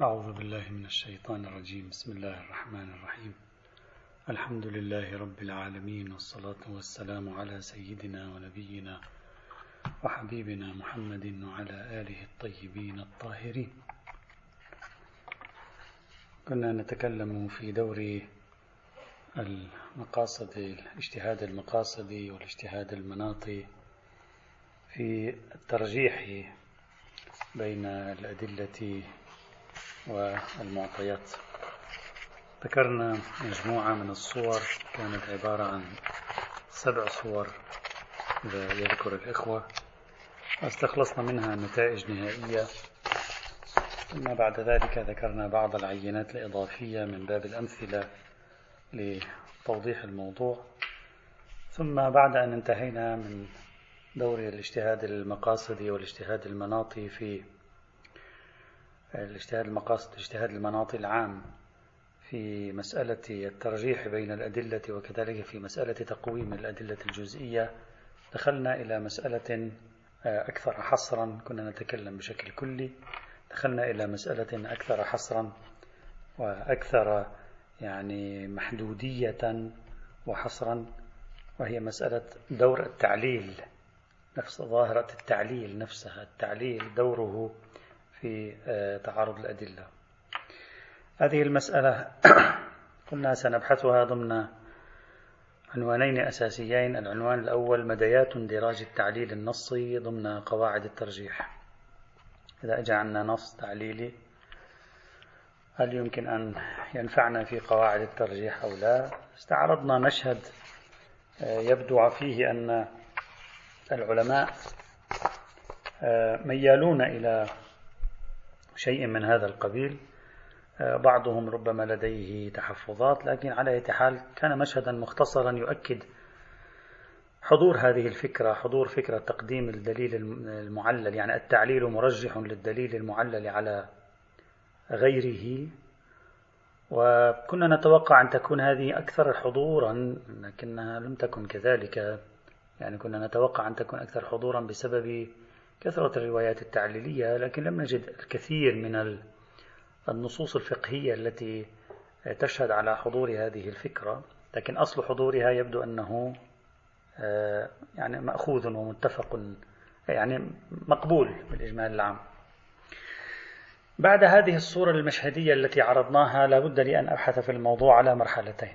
أعوذ بالله من الشيطان الرجيم. بسم الله الرحمن الرحيم. الحمد لله رب العالمين والصلاة والسلام على سيدنا ونبينا وحبيبنا محمد وعلى آله الطيبين الطاهرين. كنا نتكلم في دور المقاصد الاجتهاد المقاصدي والاجتهاد المناطي في الترجيح بين الأدلة والمعطيات. ذكرنا مجموعة من الصور كانت عبارة عن سبع صور إذا يذكر الإخوة. واستخلصنا منها نتائج نهائية. ثم بعد ذلك ذكرنا بعض العينات الإضافية من باب الأمثلة لتوضيح الموضوع. ثم بعد أن انتهينا من دور الاجتهاد المقاصدي والاجتهاد المناطي في الاجتهاد المقاصد الاجتهاد المناطي العام في مسألة الترجيح بين الأدلة وكذلك في مسألة تقويم الأدلة الجزئية دخلنا إلى مسألة آه، أكثر حصرا كنا نتكلم بشكل كلي دخلنا إلى مسألة أكثر حصرا وأكثر يعني محدودية وحصرا وهي مسألة دور التعليل نفس ظاهرة التعليل نفسها. التعليل دوره في آه، تعارض الأدلة. هذه المسألة قلنا سنبحثها ضمن عنوانين أساسيين. العنوان الأول مديات اندراج التعليل النصي ضمن قواعد الترجيح. إذا أجى عنا نص تعليلي هل يمكن أن ينفعنا في قواعد الترجيح أو لا؟ استعرضنا مشهد آه، يبدو فيه أن العلماء آه، ميالون إلى شيء من هذا القبيل. آه، بعضهم ربما لديه تحفظات لكن على أي حال كان مشهدا مختصرا يؤكد حضور هذه الفكرة حضور فكرة تقديم الدليل المعلل يعني التعليل مرجح للدليل المعلل على غيره. وكنا نتوقع أن تكون هذه أكثر حضورا لكنها لم تكن كذلك. يعني كنا نتوقع أن تكون أكثر حضورا بسبب كثرة الروايات التعليلية لكن لم نجد الكثير من النصوص الفقهية التي تشهد على حضور هذه الفكرة. لكن أصل حضورها يبدو أنه آه، يعني مأخوذ ومتفق يعني مقبول بالإجمال العام. بعد هذه الصورة المشهدية التي عرضناها لابد لي أن أبحث في الموضوع على مرحلتين.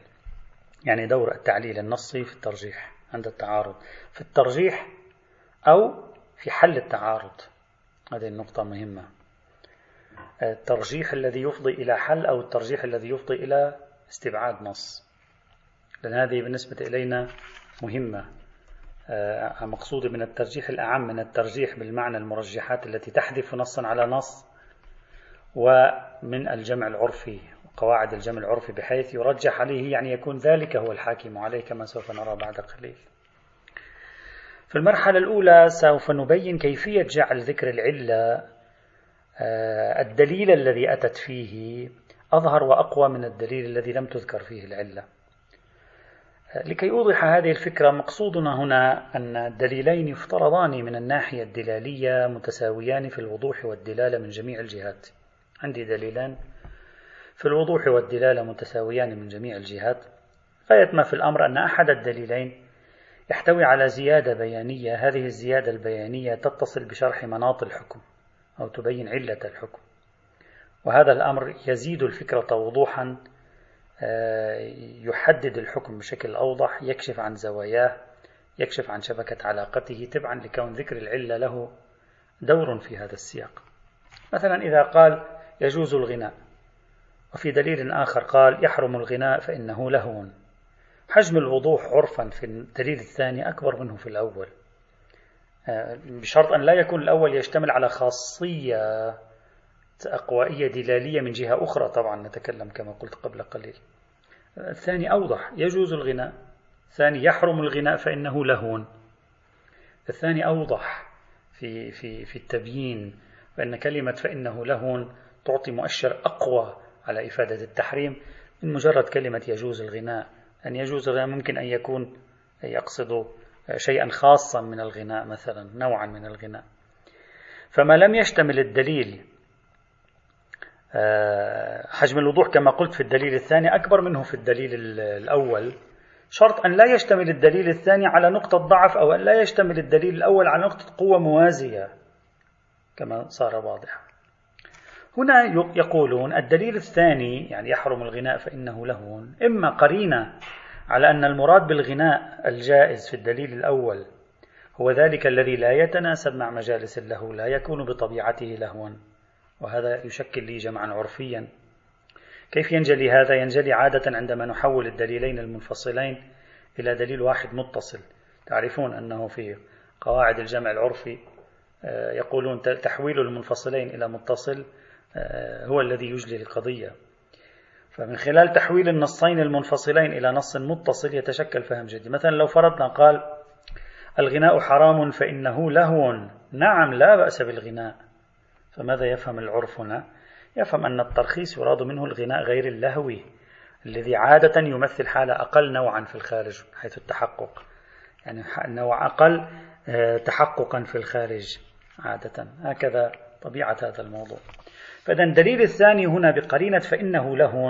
يعني دور التعليل النصي في الترجيح عند التعارض. في الترجيح أو في حل التعارض. هذه النقطة مهمة. الترجيح الذي يفضي إلى حل أو الترجيح الذي يفضي إلى استبعاد نص. لأن هذه بالنسبة إلينا مهمة. آه، مقصود من الترجيح الأعم من الترجيح بالمعنى المرجحات التي تحذف نصا على نص ومن الجمع العرفي قواعد الجمع العرفي بحيث يرجح عليه يعني يكون ذلك هو الحاكم عليه كما سوف نرى بعد قليل. في المرحلة الأولى سوف نبين كيفية جعل ذكر العلة آه، الدليل الذي أتت فيه أظهر وأقوى من الدليل الذي لم تذكر فيه العلة. آه، لكي أوضح هذه الفكرة مقصودنا هنا أن الدليلين يفترضان من الناحية الدلالية متساويان في الوضوح والدلالة من جميع الجهات. عندي دليلان. في الوضوح والدلالة متساويان من جميع الجهات. غاية ما في الأمر أن أحد الدليلين يحتوي على زيادة بيانية. هذه الزيادة البيانية تتصل بشرح مناط الحكم أو تبين علة الحكم. وهذا الأمر يزيد الفكرة وضوحا آه، يحدد الحكم بشكل أوضح يكشف عن زواياه يكشف عن شبكة علاقته تبعا لكون ذكر العلة له دور في هذا السياق. مثلا إذا قال يجوز الغناء وفي دليل آخر قال يحرم الغناء فإنه لهو. حجم الوضوح عرفا في الدليل الثاني أكبر منه في الأول. آه، بشرط أن لا يكون الأول يشتمل على خاصية أقوائية دلالية من جهة أخرى طبعا نتكلم كما قلت قبل قليل. الثاني أوضح يجوز الغناء. الثاني يحرم الغناء فإنه لهو الثاني أوضح في, في, في التبيين بأن كلمة فإنه لهو تعطي مؤشر أقوى على إفادة التحريم. من مجرد كلمة يجوز الغناء أن يجوز الغناء ممكن أن يكون يقصد شيئا خاصا من الغناء مثلا نوعا من الغناء. فما لم يشتمل الدليل آه، حجم الوضوح كما قلت في الدليل الثاني أكبر منه في الدليل الأول. شرط أن لا يشتمل الدليل الثاني على نقطة ضعف أو أن لا يشتمل الدليل الأول على نقطة قوة موازية كما صار واضحا. هنا يقولون الدليل الثاني يعني يحرم الغناء فإنه لهو إما قرينة على أن المراد بالغناء الجائز في الدليل الأول هو ذلك الذي لا يتناسب مع مجالس اللهو لا يكون بطبيعته لهوا وهذا يشكل لي جمعا عرفيا. كيف ينجلي هذا؟ ينجلي عادة عندما نحول الدليلين المنفصلين إلى دليل واحد متصل. تعرفون أنه في قواعد الجمع العرفي آه، يقولون تحويل المنفصلين إلى متصل هو الذي يجلي القضية. فمن خلال تحويل النصين المنفصلين إلى نص متصل يتشكل فهم جديد مثلا لو فرضنا قال الغناء حرام فإنه لهو. نعم لا بأس بالغناء. فماذا يفهم العرف هنا؟ يفهم أن الترخيص يراد منه الغناء غير اللهوي الذي عادة يمثل حالة أقل نوعا في الخارج حيث التحقق. يعني نوع أقل آه، تحققا في الخارج عادة. هكذا طبيعة هذا الموضوع. فإذا الدليل الثاني هنا بقرينة فإنه لهو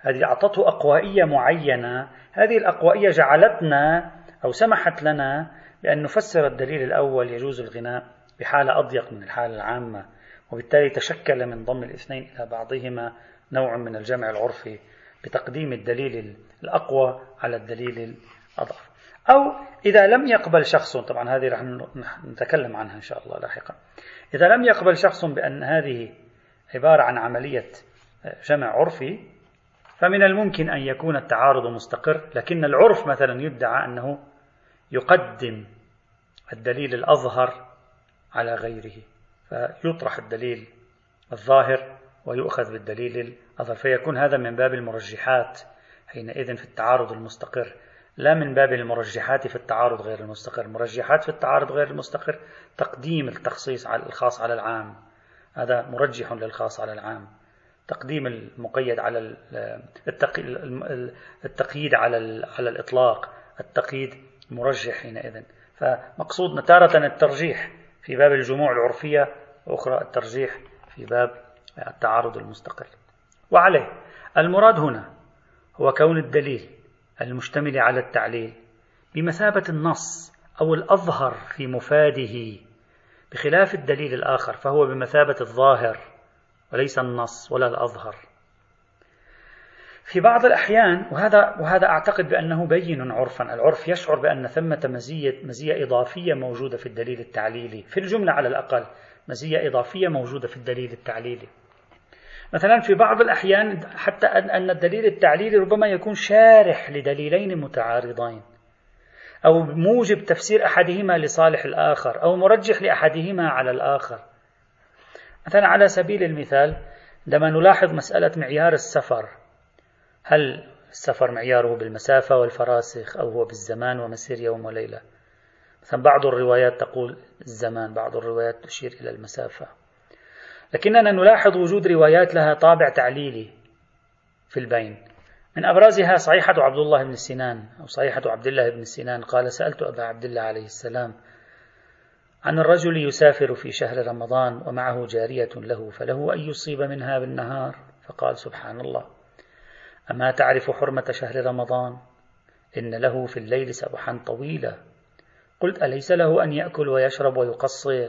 هذه أعطته أقوائية معينة. هذه الأقوائية جعلتنا أو سمحت لنا بأن نفسر الدليل الأول. يجوز الغناء بحالة أضيق من الحالة العامة وبالتالي تشكل من ضم الاثنين إلى بعضهما نوع من الجمع العرفي بتقديم الدليل الأقوى على الدليل الأضعف. أو إذا لم يقبل شخص طبعا هذه رح نتكلم عنها إن شاء الله لاحقا. إذا لم يقبل شخص بأن هذه عبارة عن عملية جمع عرفي فمن الممكن أن يكون التعارض مستقر لكن العرف مثلا يدعى أنه يقدم الدليل الأظهر على غيره فيطرح الدليل الظاهر ويؤخذ بالدليل الأظهر فيكون هذا من باب المرجحات حينئذ في التعارض المستقر. لا من باب المرجحات في التعارض غير المستقر. المرجحات في التعارض غير المستقر تقديم التخصيص على الخاص على العام. هذا مرجح للخاص على العام. تقديم المقيد على التقييد على على الإطلاق التقييد مرجح حينئذ. فمقصودنا تارة الترجيح في باب الجموع العرفية وأخرى الترجيح في باب التعارض المستقل. وعليه المراد هنا هو كون الدليل المشتمل على التعليل بمثابة النص أو الأظهر في مفاده بخلاف الدليل الآخر فهو بمثابة الظاهر وليس النص ولا الأظهر في بعض الأحيان وهذا وهذا أعتقد بأنه بين عرفا، العرف يشعر بأن ثمة مزية مزية إضافية موجودة في الدليل التعليلي، في الجملة على الأقل مزية إضافية موجودة في الدليل التعليلي. مثلا في بعض الأحيان حتى أن الدليل التعليلي ربما يكون شارح لدليلين متعارضين. أو موجب تفسير أحدهما لصالح الآخر، أو مرجح لأحدهما على الآخر. مثلا على سبيل المثال عندما نلاحظ مسألة معيار السفر هل السفر معياره بالمسافة والفراسخ أو هو بالزمان ومسير يوم وليلة؟ مثلا بعض الروايات تقول الزمان بعض الروايات تشير إلى المسافة. لكننا نلاحظ وجود روايات لها طابع تعليلي في البين. من أبرزها صحيحة عبد الله بن سنان أو صحيحة عبد الله بن سنان. قال سألت أبا عبد الله عليه السلام عن الرجل يسافر في شهر رمضان ومعه جارية له فله أن يصيب منها بالنهار. فقال سبحان الله أما تعرف حرمة شهر رمضان؟ إن له في الليل سبحا طويلة قلت أليس له أن يأكل ويشرب ويقصر؟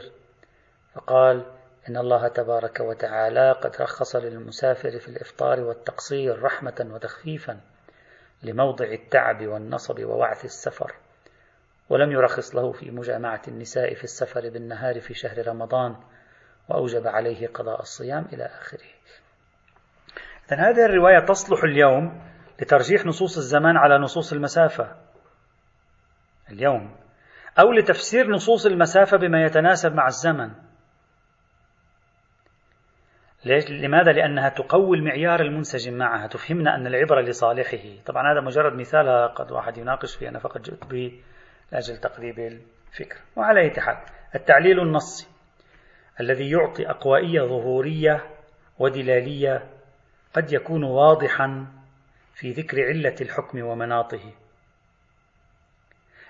فقال إن الله تبارك وتعالى قد رخص للمسافر في الإفطار والتقصير رحمة وتخفيفا لموضع التعب والنصب ووعث السفر ولم يرخص له في مجامعة النساء في السفر بالنهار في شهر رمضان وأوجب عليه قضاء الصيام إلى آخره. إذن هذه الرواية تصلح اليوم لترجيح نصوص الزمان على نصوص المسافة. اليوم. أو لتفسير نصوص المسافة بما يتناسب مع الزمن. ليش؟ لماذا؟ لأنها تقوي المعيار المنسجم معها. تفهمنا أن العبرة لصالحه. طبعا هذا مجرد مثال قد واحد يناقش فيه. أنا فقط جئت به لأجل تقريب الفكر. وعلى أي حال التعليل النصي الذي يعطي أقوائية ظهورية ودلالية قد يكون واضحا في ذكر علة الحكم ومناطه.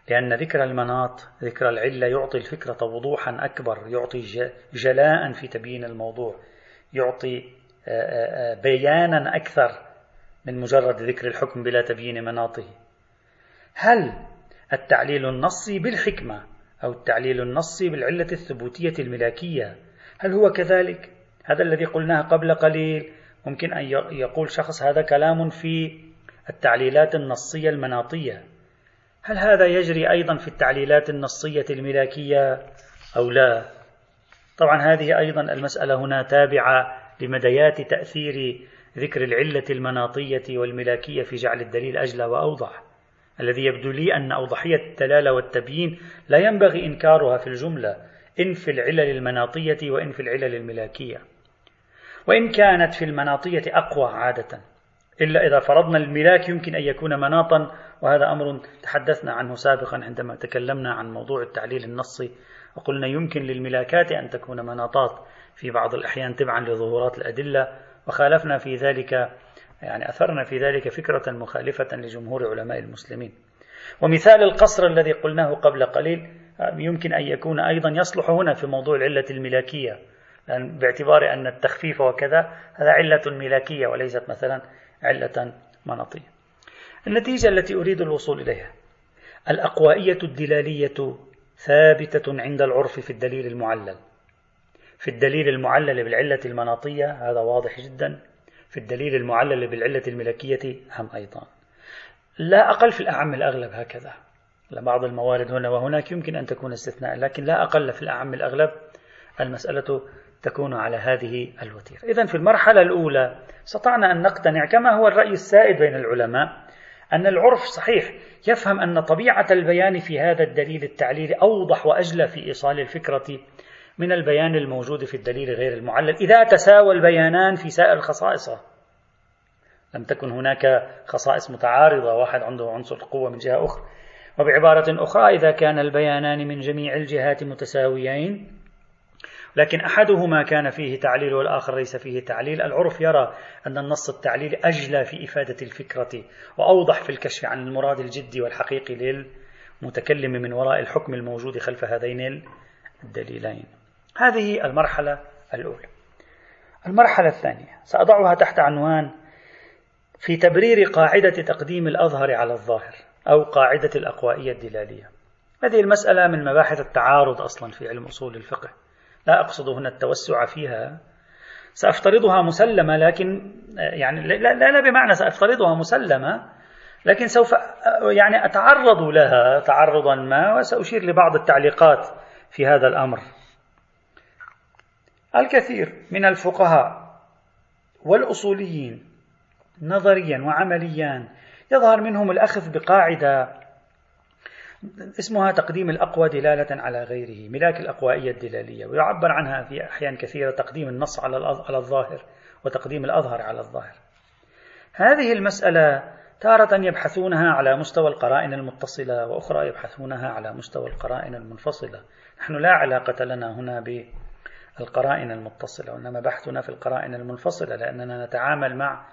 لأن ذكر المناط ذكر العلة يعطي الفكرة وضوحا أكبر يعطي جلاء في تبيين الموضوع. يعطي بيانا أكثر من مجرد ذكر الحكم بلا تبيين مناطه. هل التعليل النصي بالحكمة أو التعليل النصي بالعلة الثبوتية الملاكية هل هو كذلك؟ هذا الذي قلناه قبل قليل. ممكن أن يقول شخص هذا كلام في التعليلات النصية المناطية. هل هذا يجري أيضا في التعليلات النصية الملاكية أو لا؟ طبعا هذه أيضا المسألة هنا تابعة لمديات تأثير ذكر العلة المناطية والملاكية في جعل الدليل أجلى وأوضح. الذي يبدو لي أن أوضحية الدلالة والتبيين لا ينبغي إنكارها في الجملة إن في العلل المناطية وإن في العلل الملاكية. وإن كانت في المناطية أقوى عادة إلا إذا فرضنا الملاك يمكن أن يكون مناطا وهذا أمر تحدثنا عنه سابقا عندما تكلمنا عن موضوع التعليل النصي وقلنا يمكن للملاكات أن تكون مناطات في بعض الأحيان تبعا لظهورات الأدلة وخالفنا في ذلك يعني أثرنا في ذلك فكرة مخالفة لجمهور علماء المسلمين. ومثال القصر الذي قلناه قبل قليل يمكن أن يكون أيضا يصلح هنا في موضوع العلة الملاكية لأن باعتبار أن التخفيف وكذا هذا علة ملاكية وليست مثلا علة مناطية. النتيجة التي أريد الوصول إليها الأقوائية الدلالية ثابتة عند العرف في الدليل المعلل. في الدليل المعلل بالعلة المناطية هذا واضح جدا. في الدليل المعلل بالعلة الملكية هم أيضا. لا أقل في الأعم الأغلب هكذا. لبعض الموارد هنا وهناك يمكن أن تكون استثناء لكن لا أقل في الأعم الأغلب المسألة تكون على هذه الوتيرة. إذا في المرحلة الأولى استطعنا أن نقتنع كما هو الرأي السائد بين العلماء أن العرف صحيح. يفهم أن طبيعة البيان في هذا الدليل التعليلي أوضح وأجلى في إيصال الفكرة من البيان الموجود في الدليل غير المعلل. إذا تساوى البيانان في سائر خصائصه لم تكن هناك خصائص متعارضة. واحد عنده عنصر قوة من جهة أخرى. وبعبارة أخرى إذا كان البيانان من جميع الجهات متساويين لكن أحدهما كان فيه تعليل والآخر ليس فيه تعليل. العرف يرى أن النص التعليلي أجلى في إفادة الفكرة وأوضح في الكشف عن المراد الجدي والحقيقي للمتكلم من وراء الحكم الموجود خلف هذين الدليلين. هذه المرحلة الأولى. المرحلة الثانية. سأضعها تحت عنوان في تبرير قاعدة تقديم الأظهر على الظاهر أو قاعدة الأقوائية الدلالية. هذه المسألة من مباحث التعارض أصلا في علم أصول الفقه. لا أقصد هنا التوسع فيها. سأفترضها مسلمة لكن يعني لا, لا, لا بمعنى سأفترضها مسلمة لكن سوف يعني أتعرض لها تعرضا ما وسأشير لبعض التعليقات في هذا الأمر. الكثير من الفقهاء والأصوليين نظريا وعمليا يظهر منهم الأخذ بقاعدة اسمها تقديم الأقوى دلالة على غيره ملاك الأقوائية الدلالية ويعبر عنها في أحيان كثيرة تقديم النص على الظاهر وتقديم الأظهر على الظاهر. هذه المسألة تارة يبحثونها على مستوى القرائن المتصلة وأخرى يبحثونها على مستوى القرائن المنفصلة. نحن لا علاقة لنا هنا بالقرائن المتصلة وإنما بحثنا في القرائن المنفصلة لأننا نتعامل مع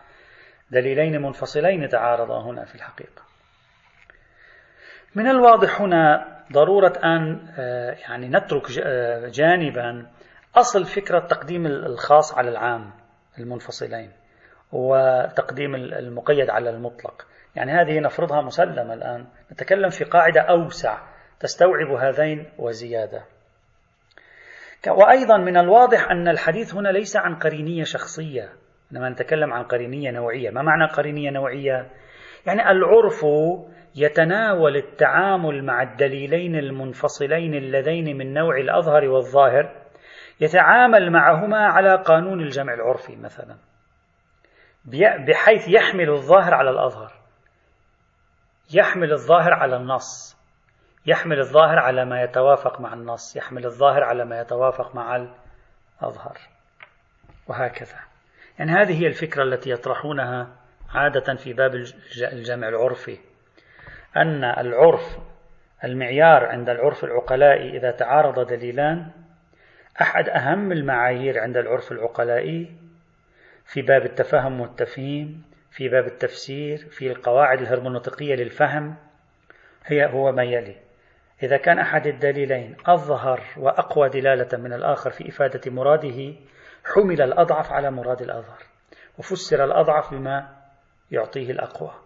دليلين منفصلين تعارضا هنا في الحقيقة. من الواضح هنا ضرورة أن آه، يعني نترك آه، جانبا أصل فكرة تقديم الخاص على العام المنفصلين وتقديم المقيد على المطلق. يعني هذه نفرضها مسلمة الآن. نتكلم في قاعدة أوسع تستوعب هذين وزيادة. وأيضا من الواضح أن الحديث هنا ليس عن قرينية شخصية. إنما نتكلم عن قرينية نوعية. ما معنى قرينية نوعية؟ يعني العرف يتناول التعامل مع الدليلين المنفصلين اللذين من نوع الأظهر والظاهر يتعامل معهما على قانون الجمع العرفي مثلا بحيث يحمل الظاهر على الأظهر يحمل الظاهر على النص يحمل الظاهر على ما يتوافق مع النص يحمل الظاهر على ما يتوافق مع الأظهر وهكذا. يعني هذه هي الفكرة التي يطرحونها عادة في باب الجمع العرفي. أن العرف المعيار عند العرف العقلائي إذا تعارض دليلان أحد أهم المعايير عند العرف العقلائي في باب التفهم والتفهيم في باب التفسير في القواعد الهرمونوطيقية للفهم هي هو ما يلي. إذا كان أحد الدليلين أظهر وأقوى دلالة من الآخر في إفادة مراده حمل الأضعف على مراد الأظهر وفسر الأضعف بما يعطيه الأقوى.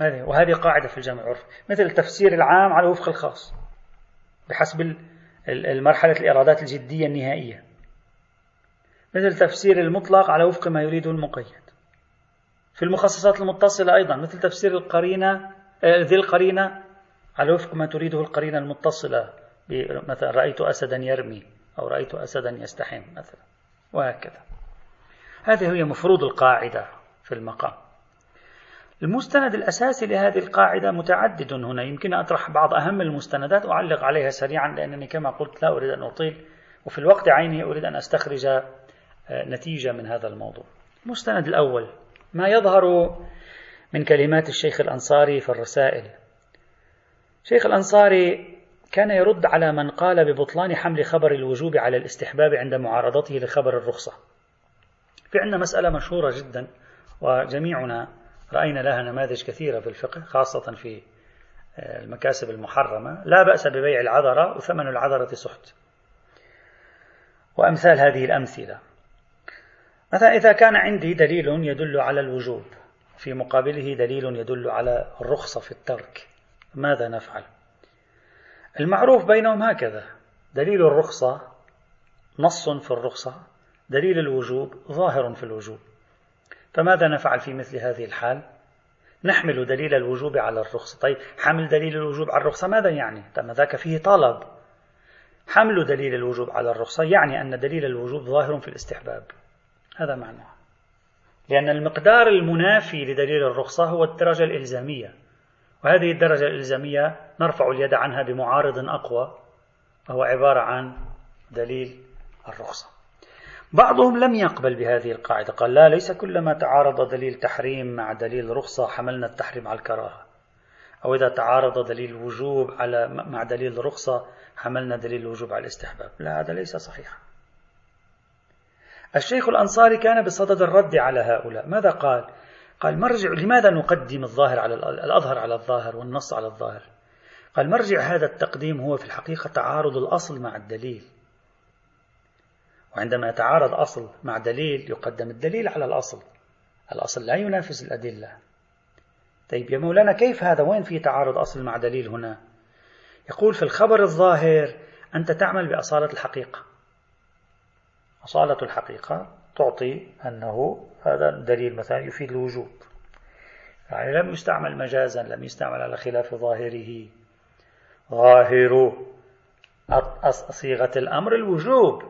هذه وهذه قاعدة في الجمع العرفي مثل التفسير العام على وفق الخاص بحسب المرحلة الإرادات الجدية النهائية. مثل تفسير المطلق على وفق ما يريده المقيد. في المخصصات المتصلة أيضا مثل تفسير القرينة آه، ذي القرينة على وفق ما تريده القرينة المتصلة مثلا رأيت أسدا يرمي أو رأيت أسدا يستحم مثلا وهكذا. هذه هي مفروض القاعدة في المقام. المستند الأساسي لهذه القاعدة متعدد هنا. يمكن أطرح بعض أهم المستندات وأعلق عليها سريعا لأنني كما قلت لا أريد أن أطيل وفي الوقت عينه أريد أن أستخرج آه، نتيجة من هذا الموضوع. المستند الأول ما يظهر من كلمات الشيخ الأنصاري في الرسائل. شيخ الأنصاري كان يرد على من قال ببطلان حمل خبر الوجوب على الاستحباب عند معارضته لخبر الرخصة. في عندنا مسألة مشهورة جدا وجميعنا رأينا لها نماذج كثيرة في الفقه خاصة في آه، المكاسب المحرمة. لا بأس ببيع العذرة وثمن العذرة سحت. وأمثال هذه الأمثلة. مثلا إذا كان عندي دليل يدل على الوجوب في مقابله دليل يدل على الرخصة في الترك ماذا نفعل؟ المعروف بينهم هكذا. دليل الرخصة نص في الرخصة دليل الوجوب ظاهر في الوجوب. فماذا نفعل في مثل هذه الحال؟ نحمل دليل الوجوب على الرخصة طيب حمل دليل الوجوب على الرخصة ماذا يعني؟ طيب ذاك فيه طلب. حمل دليل الوجوب على الرخصة يعني أن دليل الوجوب ظاهر في الاستحباب. هذا معناه لأن المقدار المنافي لدليل الرخصة هو الدرجة الإلزامية. وهذه الدرجة الإلزامية نرفع اليد عنها بمعارض أقوى وهو عبارة عن دليل الرخصة. بعضهم لم يقبل بهذه القاعدة. قال لا ليس كلما تعارض دليل تحريم مع دليل رخصة حملنا التحريم على الكراهة. أو إذا تعارض دليل وجوب على مع دليل رخصة حملنا دليل الوجوب على الاستحباب. لا هذا ليس صحيحا الشيخ الأنصاري كان بصدد الرد على هؤلاء. ماذا قال؟ قال مرجع لماذا نقدم الظاهر على الأظهر على الظاهر والنص على الظاهر؟ قال مرجع هذا التقديم هو في الحقيقة تعارض الأصل مع الدليل. وعندما يتعارض أصل مع دليل يقدم الدليل على الأصل. الأصل لا ينافس الأدلة. طيب يا مولانا كيف هذا؟ وين في تعارض أصل مع دليل هنا؟ يقول في الخبر الظاهر أنت تعمل بأصالة الحقيقة. أصالة الحقيقة تعطي أنه هذا الدليل مثلا يفيد الوجوب يعني لم يستعمل مجازا لم يستعمل على خلاف ظاهره. ظاهر صيغة الأمر الوجوب.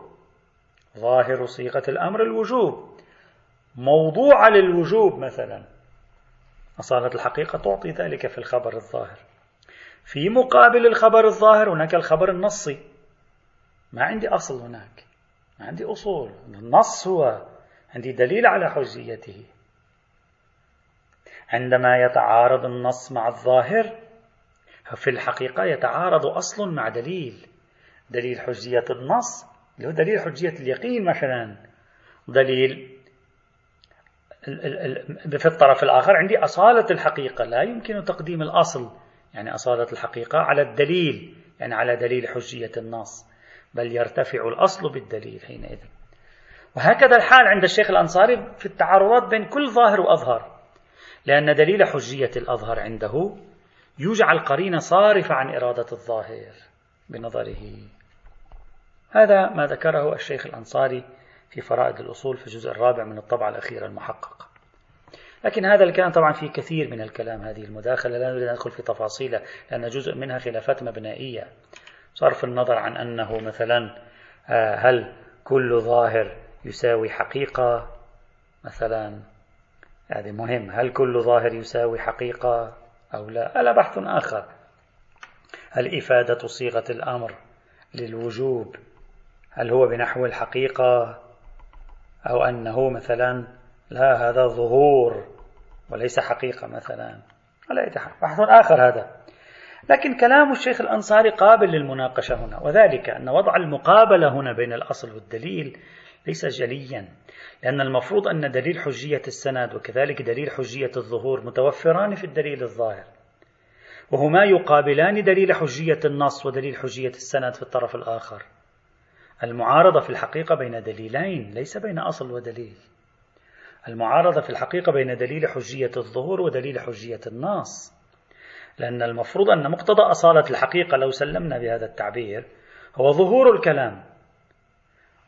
ظاهر صيغة الأمر الوجوب. موضوع للوجوب مثلا. أصالة الحقيقة تعطي ذلك في الخبر الظاهر. في مقابل الخبر الظاهر هناك الخبر النصي. ما عندي أصل هناك. ما عندي أصول. النص هو. عندي دليل على حجيته. عندما يتعارض النص مع الظاهر في الحقيقة يتعارض أصل مع دليل. دليل حجية النص اللي هو دليل حجية اليقين مثلا. دليل في الطرف الآخر عندي أصالة الحقيقة. لا يمكن تقديم الأصل يعني أصالة الحقيقة على الدليل يعني على دليل حجية النص بل يرتفع الأصل بالدليل حينئذ. وهكذا الحال عند الشيخ الأنصاري في التعارضات بين كل ظاهر وأظهر لأن دليل حجية الأظهر عنده يجعل قرينة صارفة عن إرادة الظاهر بنظره. هذا ما ذكره الشيخ الأنصاري في فرائد الأصول في الجزء الرابع من الطبعة الأخيرة المحققة لكن هذا الكلام طبعا فيه كثير من الكلام هذه المداخلة. لا نريد أن ندخل في تفاصيله لأن جزء منها خلافات مبنائية. صرف النظر عن أنه مثلا آه، هل كل ظاهر يساوي حقيقة؟ مثلا هذا مهم هل كل ظاهر يساوي حقيقة أو لا؟ هذا بحث آخر. هل إفادة صيغة الأمر للوجوب هل هو بنحو الحقيقة أو أنه مثلا لا هذا ظهور وليس حقيقة مثلا. على بحث آخر هذا. لكن كلام الشيخ الأنصاري قابل للمناقشة هنا وذلك أن وضع المقابلة هنا بين الأصل والدليل ليس جليا لأن المفروض أن دليل حجية السند وكذلك دليل حجية الظهور متوفران في الدليل الظاهر وهما يقابلان دليل حجية النص ودليل حجية السند في الطرف الآخر. المعارضة في الحقيقة بين دليلين ليس بين أصل ودليل. المعارضة في الحقيقة بين دليل حجية الظهور ودليل حجية النص لأن المفروض أن مقتضى أصالة الحقيقة لو سلمنا بهذا التعبير هو ظهور الكلام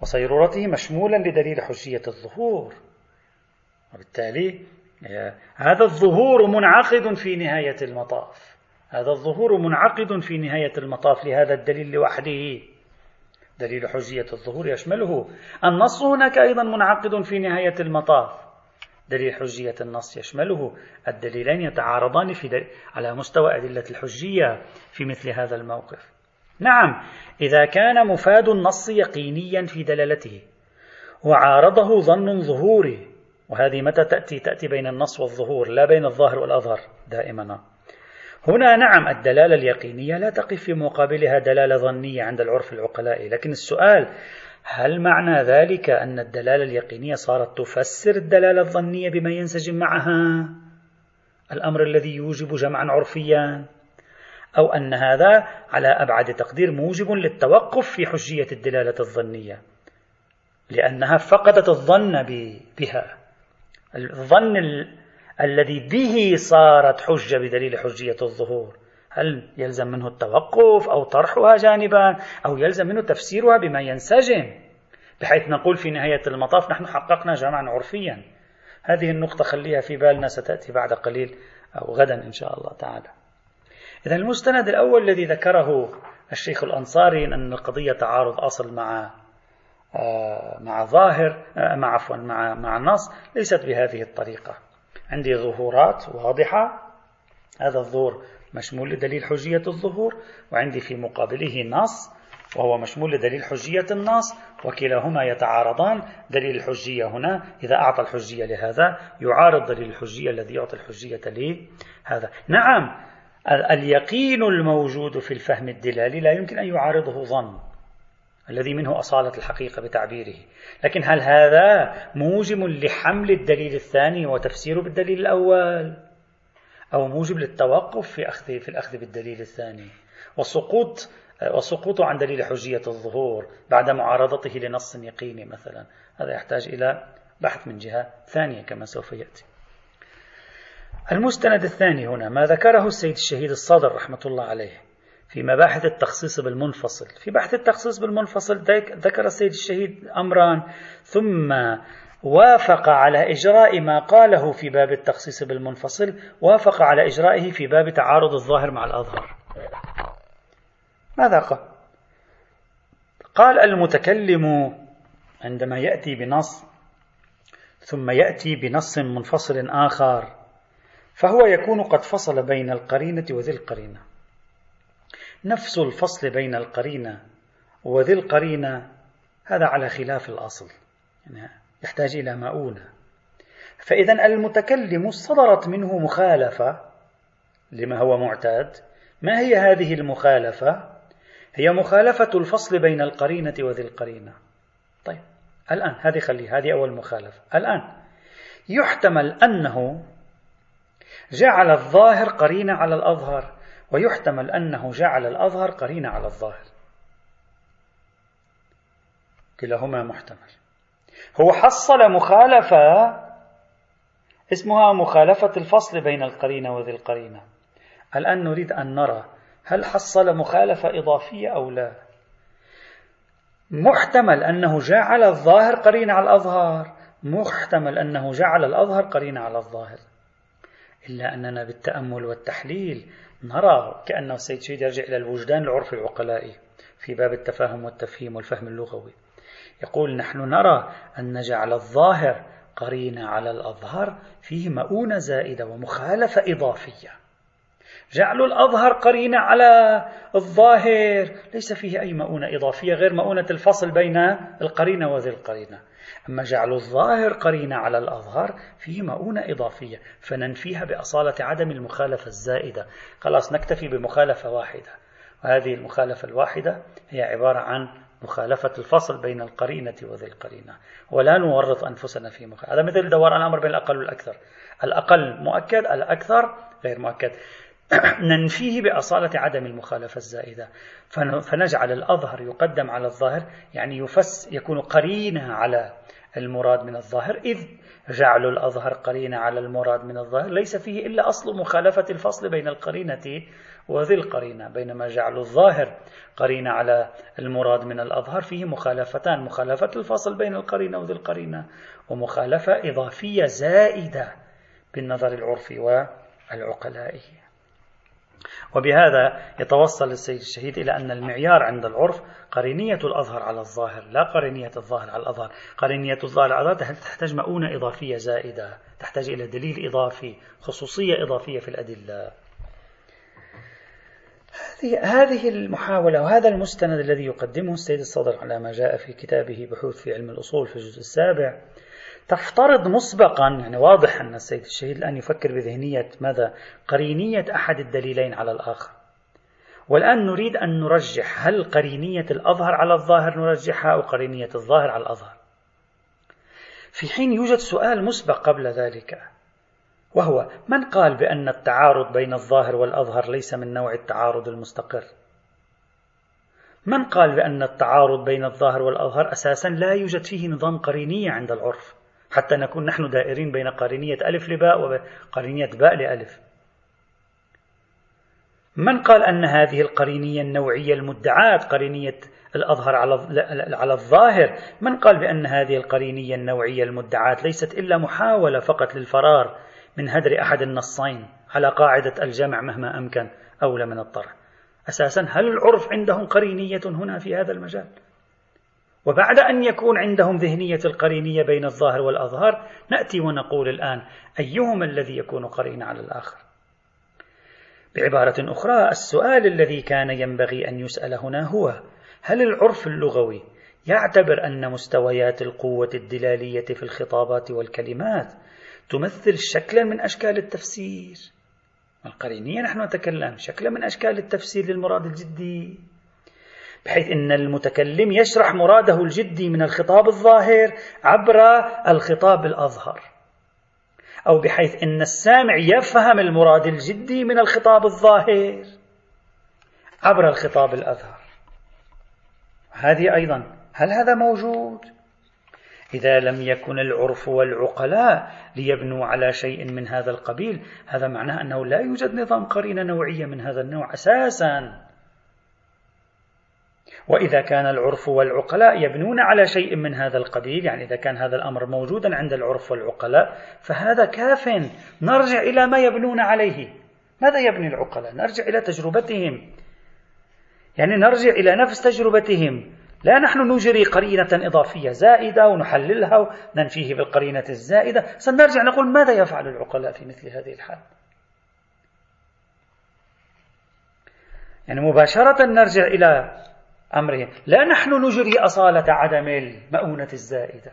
وصيرورته مشمولا لدليل حجية الظهور. وبالتالي هذا الظهور منعقد في نهاية المطاف. هذا الظهور منعقد في نهاية المطاف لهذا الدليل لوحده. دليل حجية الظهور يشمله. النص هناك أيضا منعقد في نهاية المطاف. دليل حجية النص يشمله. الدليلين يتعارضان في دل... على مستوى أدلة الحجية في مثل هذا الموقف. نعم إذا كان مفاد النص يقينيا في دلالته وعارضه ظن ظهوري وهذه متى تأتي؟ تأتي بين النص والظهور لا بين الظاهر والأظهر دائما. هنا نعم الدلالة اليقينية لا تقف في مقابلها دلالة ظنية عند العرف العقلائي لكن السؤال هل معنى ذلك أن الدلالة اليقينية صارت تفسر الدلالة الظنية بما ينسجم معها؟ الأمر الذي يوجب جمعا عرفيا. أو أن هذا على أبعد تقدير موجب للتوقف في حجية الدلالة الظنية. لأنها فقدت الظن بها. الظن ال... الذي به صارت حجة بدليل حجية الظهور. هل يلزم منه التوقف أو طرحها جانبا أو يلزم منه تفسيرها بما ينسجم؟ بحيث نقول في نهاية المطاف نحن حققنا جمعا عرفيا. هذه النقطة خليها في بالنا ستأتي بعد قليل أو غدا إن شاء الله تعالى. إذا المستند الأول الذي ذكره الشيخ الأنصاري أن القضية تعارض أصل مع آه، مع ظاهر آه، مع عفوا مع مع النص ليست بهذه الطريقة. عندي ظهورات واضحة. هذا الظهور مشمول لدليل حجية الظهور وعندي في مقابله نص وهو مشمول لدليل حجية النص وكلاهما يتعارضان. دليل الحجية هنا إذا أعطى الحجية لهذا يعارض دليل الحجية الذي يعطي الحجية لهذا نعم اليقين الموجود في الفهم الدلالي لا يمكن أن يعارضه ظن. الذي منه أصالة الحقيقة بتعبيره. لكن هل هذا موجب لحمل الدليل الثاني وتفسيره بالدليل الأول؟ أو موجب للتوقف في أخذ في الأخذ بالدليل الثاني؟ وسقوط وسقوطه عن دليل حجية الظهور بعد معارضته لنص يقيني مثلا. هذا يحتاج إلى بحث من جهة ثانية كما سوف يأتي. المستند الثاني هنا ما ذكره السيد الشهيد الصدر رحمة الله عليه. في مباحث التخصيص بالمنفصل. في بحث التخصيص بالمنفصل ذكر السيد الشهيد أمران ثم وافق على إجراء ما قاله في باب التخصيص بالمنفصل وافق على إجرائه في باب تعارض الظاهر مع الأظهر. ماذا قال؟ قال المتكلم عندما يأتي بنص ثم يأتي بنص منفصل آخر فهو يكون قد فصل بين القرينة وذي القرينة. نفس الفصل بين القرينة وذي القرينة هذا على خلاف الأصل يعني يحتاج إلى مؤونة. فإذا المتكلم صدرت منه مخالفة لما هو معتاد. ما هي هذه المخالفة؟ هي مخالفة الفصل بين القرينة وذي القرينة. طيب الآن هذه خليه هذه أول مخالفة. الآن يحتمل أنه جعل الظاهر قرينة على الأظهر. ويحتمل أنه جعل الأظهر قرينة على الظاهر. كلاهما محتمل. هو حصل مخالفة اسمها مخالفة الفصل بين القرينة وذي القرينة. الآن نريد أن نرى هل حصل مخالفة إضافية أو لا. محتمل أنه جعل الظاهر قرينة على الأظهر. محتمل أنه جعل الأظهر قرينة على الظاهر. إلا أننا بالتأمل والتحليل نرى كأنه السيد شيد يرجع إلى الوجدان العرفي العقلائي في باب التفاهم والتفهيم والفهم اللغوي. يقول نحن نرى أن جعل الظاهر قرينة على الأظهر فيه مؤونة زائدة ومخالفة إضافية. جعل الأظهر قرينة على الظاهر ليس فيه أي مؤونة إضافية غير مؤونة الفصل بين القرينة وذي القرينة. أما جعل الظاهر قرينة على الأظهر فيه مؤونة إضافية فننفيها بأصالة عدم المخالفة الزائدة. خلاص نكتفي بمخالفة واحدة. وهذه المخالفة الواحدة هي عبارة عن مخالفة الفصل بين القرينة وذي القرينة. ولا نورط أنفسنا في مخالفة. هذا مثل دوار الأمر بين الأقل والأكثر. الأقل مؤكد الأكثر غير مؤكد. ننفيه بأصالة عدم المخالفة الزائدة. فنجعل الأظهر يقدم على الظاهر يعني يفس يكون قرينة على المراد من الظاهر إذ جعل الأظهر قرينة على المراد من الظاهر. ليس فيه إلا أصل مخالفة الفصل بين القرينة وذي القرينة بينما جعل الظاهر قرينة على المراد من الأظهر. فيه مخالفتان مخالفة الفصل بين القرينة وذي القرينة ومخالفة إضافية زائدة بالنظر العرفي والعقلائي. وبهذا يتوصل السيد الشهيد إلى أن المعيار عند العرف قرينية الأظهر على الظاهر لا قرينية الظاهر على الأظهر. قرينية الظاهر على الأظهر تحتاج مؤونة إضافية زائدة تحتاج إلى دليل إضافي خصوصية إضافية في الأدلة. هذه المحاولة وهذا المستند الذي يقدمه السيد الصدر على ما جاء في كتابه بحوث في علم الأصول في الجزء السابع تفترض مسبقا يعني واضح أن السيد الشهيد الآن يفكر بذهنية ماذا؟ قرينية أحد الدليلين على الآخر. والآن نريد أن نرجح هل قرينية الأظهر على الظاهر نرجحها أو قرينية الظاهر على الأظهر؟ في حين يوجد سؤال مسبق قبل ذلك وهو من قال بأن التعارض بين الظاهر والأظهر ليس من نوع التعارض المستقر؟ من قال بأن التعارض بين الظاهر والأظهر أساسا لا يوجد فيه نظام قرينية عند العرف؟ حتى نكون نحن دائرين بين قرينية ألف لباء وقرينية باء لألف. من قال أن هذه القرينية النوعية المدعاة قرينية الأظهر على على الظاهر؟ من قال بأن هذه القرينية النوعية المدعاة ليست إلا محاولة فقط للفرار من هدر أحد النصين على قاعدة الجمع مهما أمكن أولى من الطرح أساسا هل العرف عندهم قرينية هنا في هذا المجال؟ وبعد أن يكون عندهم ذهنية القرينية بين الظاهر والأظهر نأتي ونقول الآن أيهما الذي يكون قرين على الآخر؟ بعبارة أخرى السؤال الذي كان ينبغي أن يسأل هنا هو هل العرف اللغوي يعتبر أن مستويات القوة الدلالية في الخطابات والكلمات تمثل شكلا من أشكال التفسير؟ القرينية نحن نتكلم شكلا من أشكال التفسير للمراد الجدي. بحيث أن المتكلم يشرح مراده الجدي من الخطاب الظاهر عبر الخطاب الأظهر. أو بحيث أن السامع يفهم المراد الجدي من الخطاب الظاهر عبر الخطاب الأظهر. هذه أيضا هل هذا موجود؟ إذا لم يكن العرف والعقلاء ليبنوا على شيء من هذا القبيل هذا معناه أنه لا يوجد نظام قرينة نوعية من هذا النوع أساسا. وإذا كان العرف والعقلاء يبنون على شيء من هذا القبيل يعني إذا كان هذا الأمر موجودا عند العرف والعقلاء فهذا كاف نرجع إلى ما يبنون عليه. ماذا يبني العقلاء؟ نرجع إلى تجربتهم. يعني نرجع إلى نفس تجربتهم. لا نحن نجري قرينة إضافية زائدة ونحللها وننفيه بالقرينة الزائدة. سنرجع نقول ماذا يفعل العقلاء في مثل هذه الحال؟ يعني مباشرة نرجع إلى أمرهم لا نحن نجري أصالة عدم المؤونة الزائدة.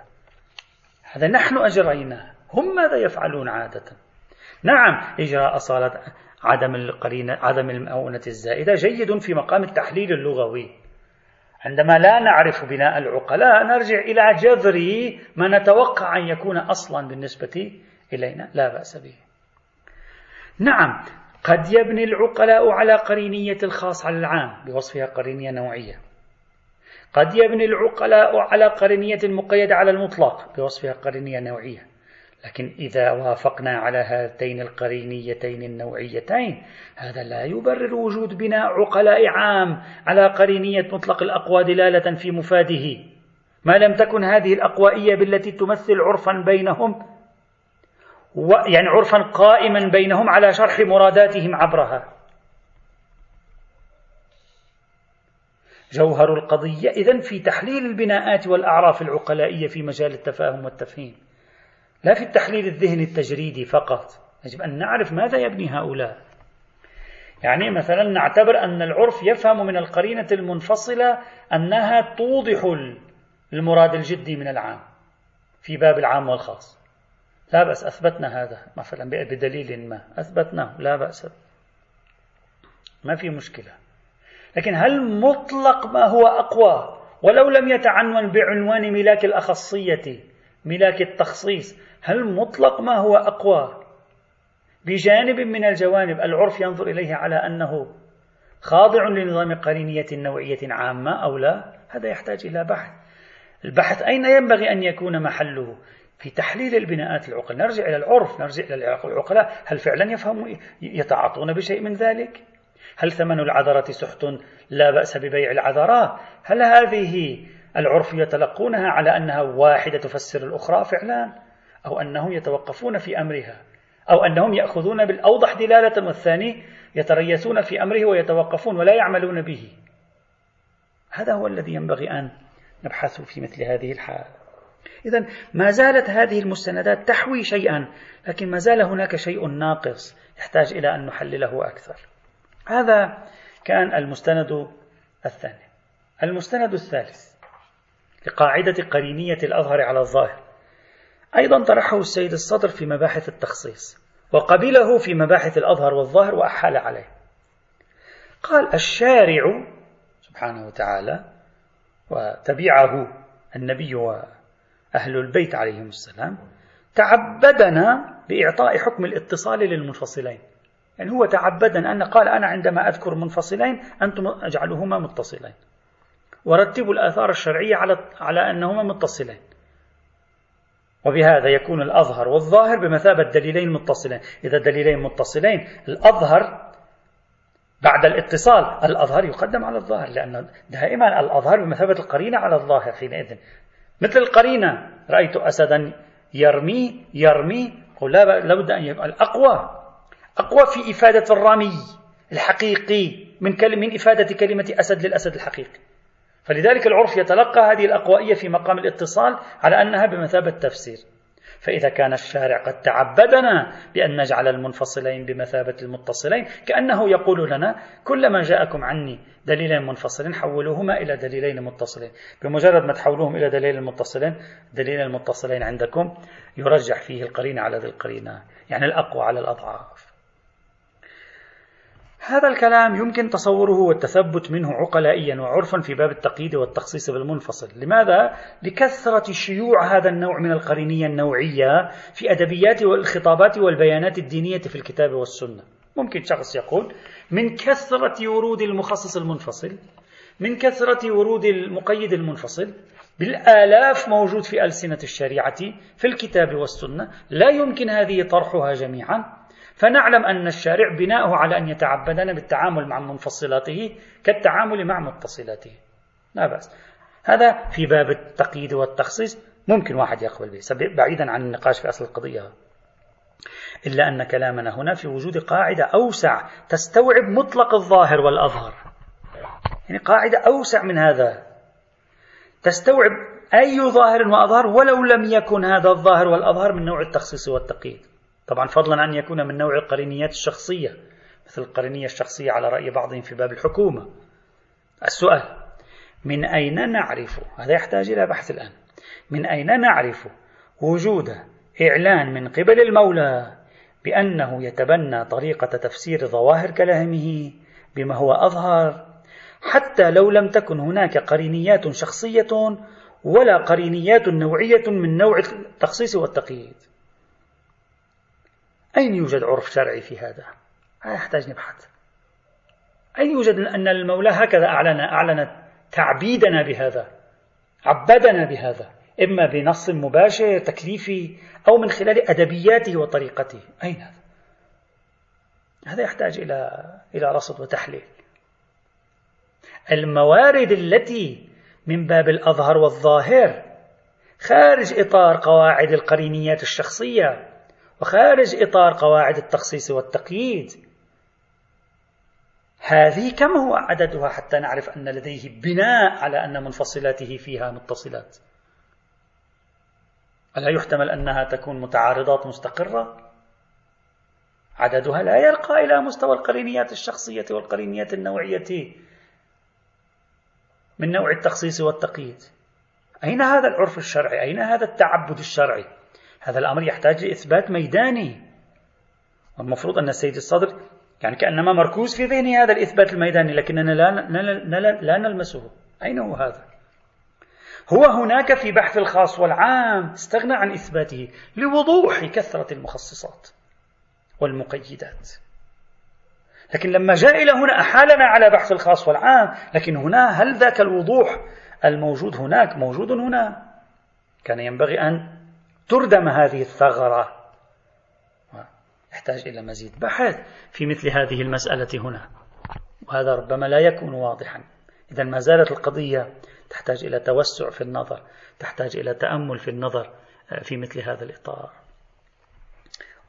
هذا نحن أجريناه. هم ماذا يفعلون عادة؟ نعم إجراء أصالة عدم القرينة عدم المؤونة الزائدة جيد في مقام التحليل اللغوي. عندما لا نعرف بناء العقلاء نرجع إلى جذر ما نتوقع أن يكون أصلا بالنسبة إلينا. لا بأس به. نعم قد يبني العقلاء على قرينية الخاص على العام بوصفها قرينية نوعية. قد يبني العقلاء على قرينية مقيدة على المطلق بوصفها قرينية نوعية. لكن إذا وافقنا على هاتين القرينيتين النوعيتين هذا لا يبرر وجود بناء عقلاء عام على قرينية مطلق الأقوى دلالة في مفاده. ما لم تكن هذه الأقوائية بالتي تمثل عرفا بينهم يعني عرفا قائما بينهم على شرح مراداتهم عبرها. جوهر القضية إذن في تحليل البناءات والأعراف العقلائية في مجال التفاهم والتفهيم لا في التحليل الذهني التجريدي فقط. يجب أن نعرف ماذا يبني هؤلاء. يعني مثلا نعتبر أن العرف يفهم من القرينة المنفصلة أنها توضح المراد الجدي من العام في باب العام والخاص. لا بأس أثبتنا هذا. مثلا بدليل ما. أثبتناه لا بأس. ما في مشكلة. لكن هل مطلق ما هو أقوى؟ ولو لم يتعنون بعنوان ملاك الأخصية ملاك التخصيص هل مطلق ما هو أقوى؟ بجانب من الجوانب العرف ينظر إليه على أنه خاضع لنظام قرينية نوعية عامة أو لا؟ هذا يحتاج إلى بحث. البحث أين ينبغي أن يكون محله؟ في تحليل البناءات العقل. نرجع إلى العرف نرجع إلى العقلاء هل فعلا يفهم يتعاطون بشيء من ذلك؟ هل ثمن العذرة سحت؟ لا بأس ببيع العذراء. هل هذه العرف يتلقونها على أنها واحدة تفسر الأخرى فعلا؟ أو أنهم يتوقفون في أمرها؟ أو أنهم يأخذون بالأوضح دلالة والثاني يتريثون في أمره ويتوقفون ولا يعملون به؟ هذا هو الذي ينبغي أن نبحث في مثل هذه الحال إذا ما زالت هذه المستندات تحوي شيئا لكن ما زال هناك شيء ناقص يحتاج إلى أن نحلله أكثر. هذا كان المستند الثاني. المستند الثالث لقاعدة قرينية الأظهر على الظاهر. أيضا طرحه السيد الصدر في مباحث التخصيص وقبله في مباحث الأظهر والظاهر وأحال عليه. قال الشارع سبحانه وتعالى وتبعه النبي وأهل البيت عليهم السلام تعبدنا بإعطاء حكم الاتصال للمنفصلين. يعني هو تعبدنا أن قال أنا عندما أذكر منفصلين أنتم اجعلوهما متصلين. ورتبوا الآثار الشرعية على على أنهما متصلين. وبهذا يكون الأظهر والظاهر بمثابة دليلين متصلين. إذا دليلين متصلين الأظهر بعد الاتصال الأظهر يقدم على الظاهر لأن دائما الأظهر بمثابة القرينة على الظاهر حينئذ. مثل القرينة. رأيت أسدا يرمي يرمي. لا لابد أن يبقى الأقوى. أقوى في إفادة الرمي الحقيقي من كلمة من إفادة كلمة أسد للأسد الحقيقي. فلذلك العرف يتلقى هذه الأقوائية في مقام الاتصال على أنها بمثابة تفسير. فإذا كان الشارع قد تعبدنا بأن نجعل المنفصلين بمثابة المتصلين كأنه يقول لنا كلما جاءكم عني دليلين منفصلين حولوهما إلى دليلين متصلين. بمجرد ما تحولوهم إلى دليل متصلين دليل المتصلين عندكم يرجح فيه القرينة على ذي القرينة يعني الأقوى على الأضعاف. هذا الكلام يمكن تصوره والتثبت منه عقلائيا وعرفا في باب التقييد والتخصيص بالمنفصل. لماذا؟ لكثرة شيوع هذا النوع من القرينية النوعية في أدبيات والخطابات والبيانات الدينية في الكتاب والسنة. ممكن شخص يقول من كثرة ورود المخصص المنفصل من كثرة ورود المقيد المنفصل بالآلاف موجود في ألسنة الشريعة في الكتاب والسنة لا يمكن هذه طرحها جميعا. فنعلم أن الشارع بناؤه على أن يتعبدنا بالتعامل مع منفصلاته كالتعامل مع متصلاته. لا بأس. هذا في باب التقييد والتخصيص. ممكن واحد يقبل به. بعيدا عن النقاش في أصل القضية. إلا أن كلامنا هنا في وجود قاعدة أوسع تستوعب مطلق الظاهر والأظهر. يعني قاعدة أوسع من هذا. تستوعب أي ظاهر وأظهر ولو لم يكن هذا الظاهر والأظهر من نوع التخصيص والتقييد. طبعا فضلا عن يكون من نوع القرينيات الشخصية مثل القرينية الشخصية على رأي بعضهم في باب الحكومة. السؤال من أين نعرف هذا يحتاج إلى بحث الآن من أين نعرف وجود إعلان من قبل المولى بأنه يتبنى طريقة تفسير ظواهر كلامه بما هو أظهر حتى لو لم تكن هناك قرينيات شخصية ولا قرينيات نوعية من نوع التخصيص والتقييد؟ أين يوجد عرف شرعي في هذا؟ هذا يحتاج نبحث أين يوجد أن المولى هكذا أعلن أعلن تعبيدنا بهذا عبدنا بهذا إما بنص مباشر تكليفي أو من خلال أدبياته وطريقته أين هذا؟ هذا يحتاج إلى إلى رصد وتحليل الموارد التي من باب الأظهر والظاهر خارج إطار قواعد القرينيات الشخصية وخارج إطار قواعد التخصيص والتقييد. هذه كم هو عددها حتى نعرف أن لديه بناء على أن منفصلاته فيها متصلات؟ ألا يحتمل أنها تكون متعارضات مستقرة؟ عددها لا يرقى إلى مستوى القرينيات الشخصية والقرينيات النوعية. من نوع التخصيص والتقييد؟ أين هذا العرف الشرعي؟ أين هذا التعبد الشرعي؟ هذا الأمر يحتاج لإثبات ميداني. والمفروض أن السيد الصدر يعني كأنما مركوز في ذهنه هذا الإثبات الميداني لكننا لا, لا, لا نلمسه. أين هو هذا؟ هو هناك في بحث الخاص والعام استغنى عن إثباته لوضوح كثرة المخصصات والمقيدات. لكن لما جاء إلى هنا أحالنا على بحث الخاص والعام لكن هنا هل ذاك الوضوح الموجود هناك موجود هنا؟ كان ينبغي أن تردم هذه الثغرة. يحتاج إلى مزيد بحث في مثل هذه المسألة هنا. وهذا ربما لا يكون واضحا. إذا ما زالت القضية تحتاج إلى توسع في النظر تحتاج إلى تأمل في النظر آه، في مثل هذا الإطار.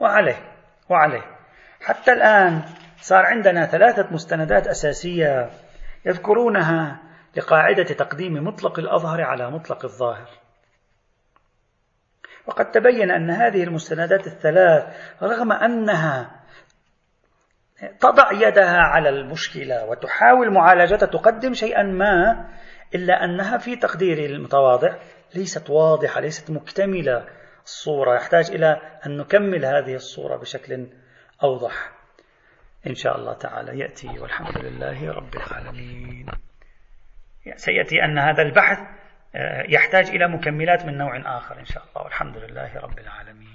وعليه وعليه. حتى الآن صار عندنا ثلاثة مستندات أساسية يذكرونها لقاعدة تقديم مطلق الأظهر على مطلق الظاهر. وقد تبين أن هذه المستندات الثلاث رغم أنها تضع يدها على المشكلة وتحاول معالجتها تقدم شيئا ما إلا أنها في تقديري المتواضع ليست واضحة ليست مكتملة الصورة. يحتاج إلى أن نكمل هذه الصورة بشكل أوضح إن شاء الله تعالى. يأتي والحمد لله رب العالمين. سيأتي أن هذا البحث يحتاج إلى مكملات من نوع آخر إن شاء الله. والحمد لله رب العالمين.